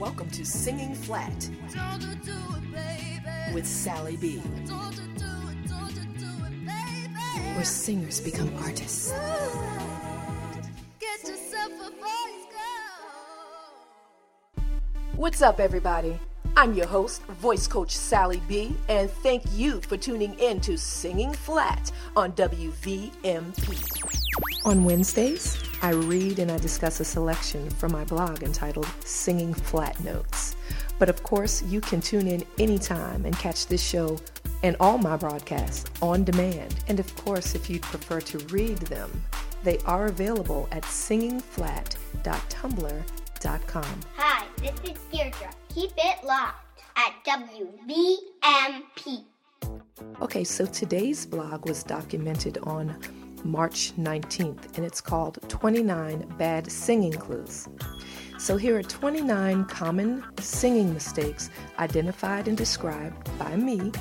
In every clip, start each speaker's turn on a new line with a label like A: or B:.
A: Welcome to Singing Flat with Sally B, where singers become artists. What's up, everybody? I'm your host, voice coach Sally B, and thank you for tuning in to Singing Flat on WVMP. On Wednesdays, I read and I discuss a selection from my blog entitled Singing Flat Notes. But of course, you can tune in anytime and catch this show and all my broadcasts on demand. And of course, if you'd prefer to read them, they are available at singingflat.tumblr.com.
B: Hi, this is Deirdre. Keep it locked at WVMP.
A: Okay, so today's blog was documented on March 19th, and it's called 29 Bad Singing Clues. So here are 29 common singing mistakes identified and described by me.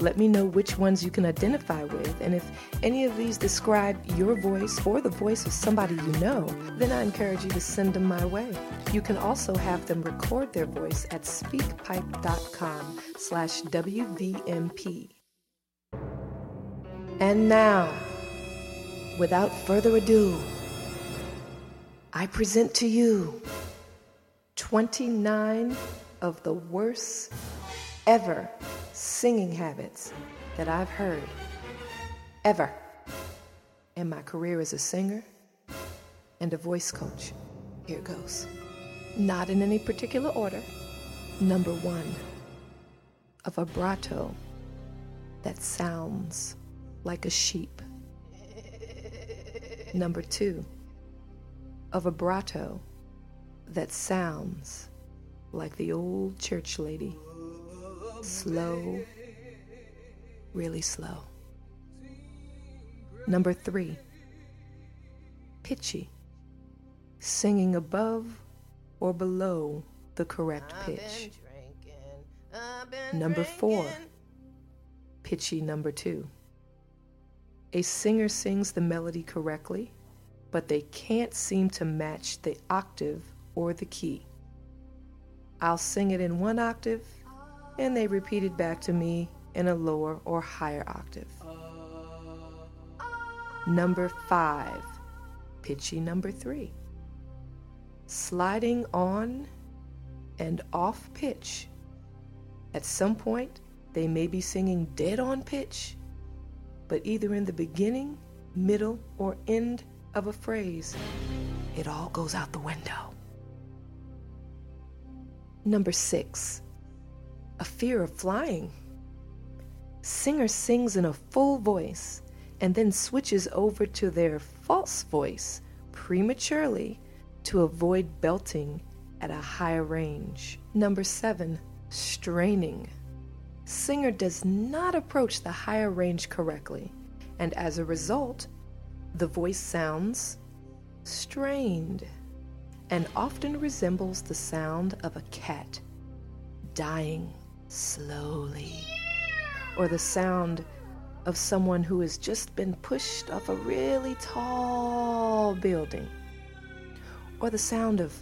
A: Let me know which ones you can identify with, and if any of these describe your voice or the voice of somebody you know, then I encourage you to send them my way. You can also have them record their voice at speakpipe.com slash WVMP. And now, without further ado, I present to you 29 of the worst ever singing habits that I've heard ever in my career as a singer and a voice coach. Here goes. Not in any particular order. Number one, a vibrato that sounds like a sheep. Number two, a vibrato that sounds like the old church lady. Slow, really slow. Number three, pitchy, singing above or below the correct pitch. Number four, pitchy number two. A singer sings the melody correctly, but they can't seem to match the octave or the key. I'll sing it in one octave, and they repeat it back to me in a lower or higher octave. Number five, pitchy number three. Sliding on and off pitch. At some point, they may be singing dead on pitch, but either in the beginning, middle, or end of a phrase, it all goes out the window. Number six, a fear of flying. Singer sings in a full voice and then switches over to their false voice prematurely to avoid belting at a higher range. Number seven, straining. Singer does not approach the higher range correctly, and as a result, the voice sounds strained and often resembles the sound of a cat dying slowly, or the sound of someone who has just been pushed off a really tall building, or the sound of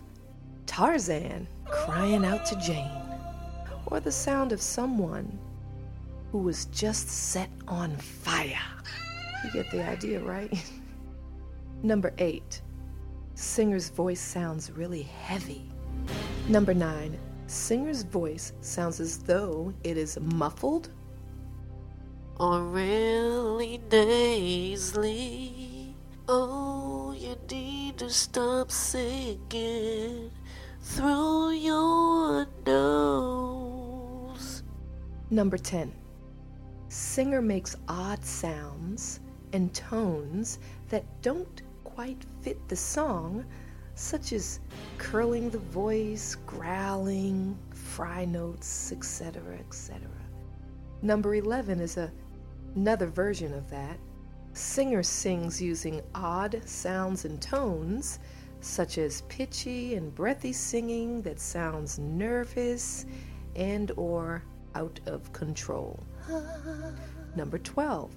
A: Tarzan crying out to Jane, or the sound of someone who was just set on fire. You get the idea, right? Number eight, singer's voice sounds really heavy. Number nine, singer's voice sounds as though it is muffled
C: or really nasally. Oh, you need to stop singing through your nose.
A: Number 10. Singer makes odd sounds and tones that don't quite fit the song, such as curling the voice, growling, fry notes, etc., etc. Number 11 is a, another version of that. Singer sings using odd sounds and tones, such as pitchy and breathy singing that sounds nervous and or out of control. Number 12.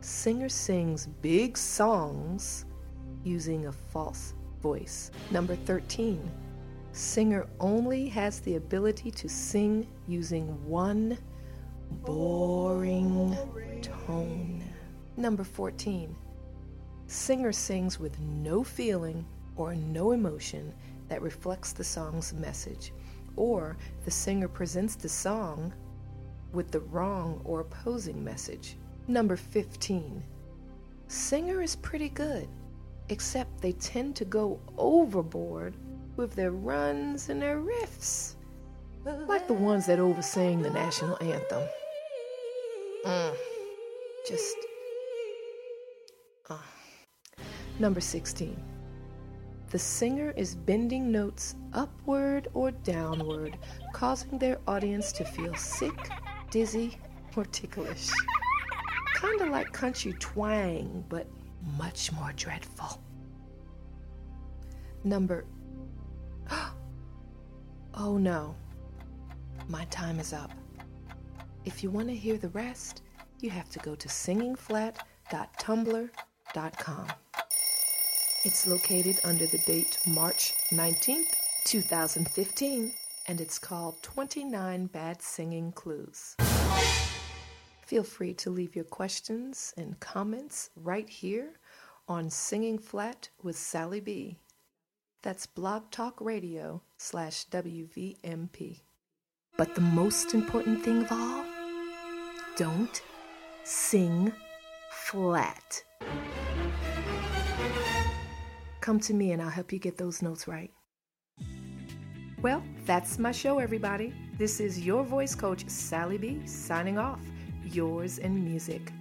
A: Singer sings big songs using a false voice. Number 13. Singer only has the ability to sing using one boring tone. Number 14. Singer sings with no feeling or no emotion that reflects the song's message, or the singer presents the song with the wrong or opposing message. Number 15. Singer is pretty good, except they tend to go overboard with their runs and their riffs, like the ones that oversing the national anthem. Mm, just. Uh. Number 16. The singer is bending notes upward or downward, causing their audience to feel sick, dizzy, or ticklish. Kinda like country twang, but much more dreadful. Number. Oh no. My time is up. If you want to hear the rest, you have to go to singingflat.tumblr.com. It's located under the date March 19th, 2015, and it's called 29 Bad Singing Clues. Feel free to leave your questions and comments right here on Singing Flat with Sally B. That's Blog Talk Radio slash WVMP. But the most important thing of all, don't sing flat. Come to me and I'll help you get those notes right. Well, that's my show, everybody. This is your voice coach, Sally B, signing off. Yours in music.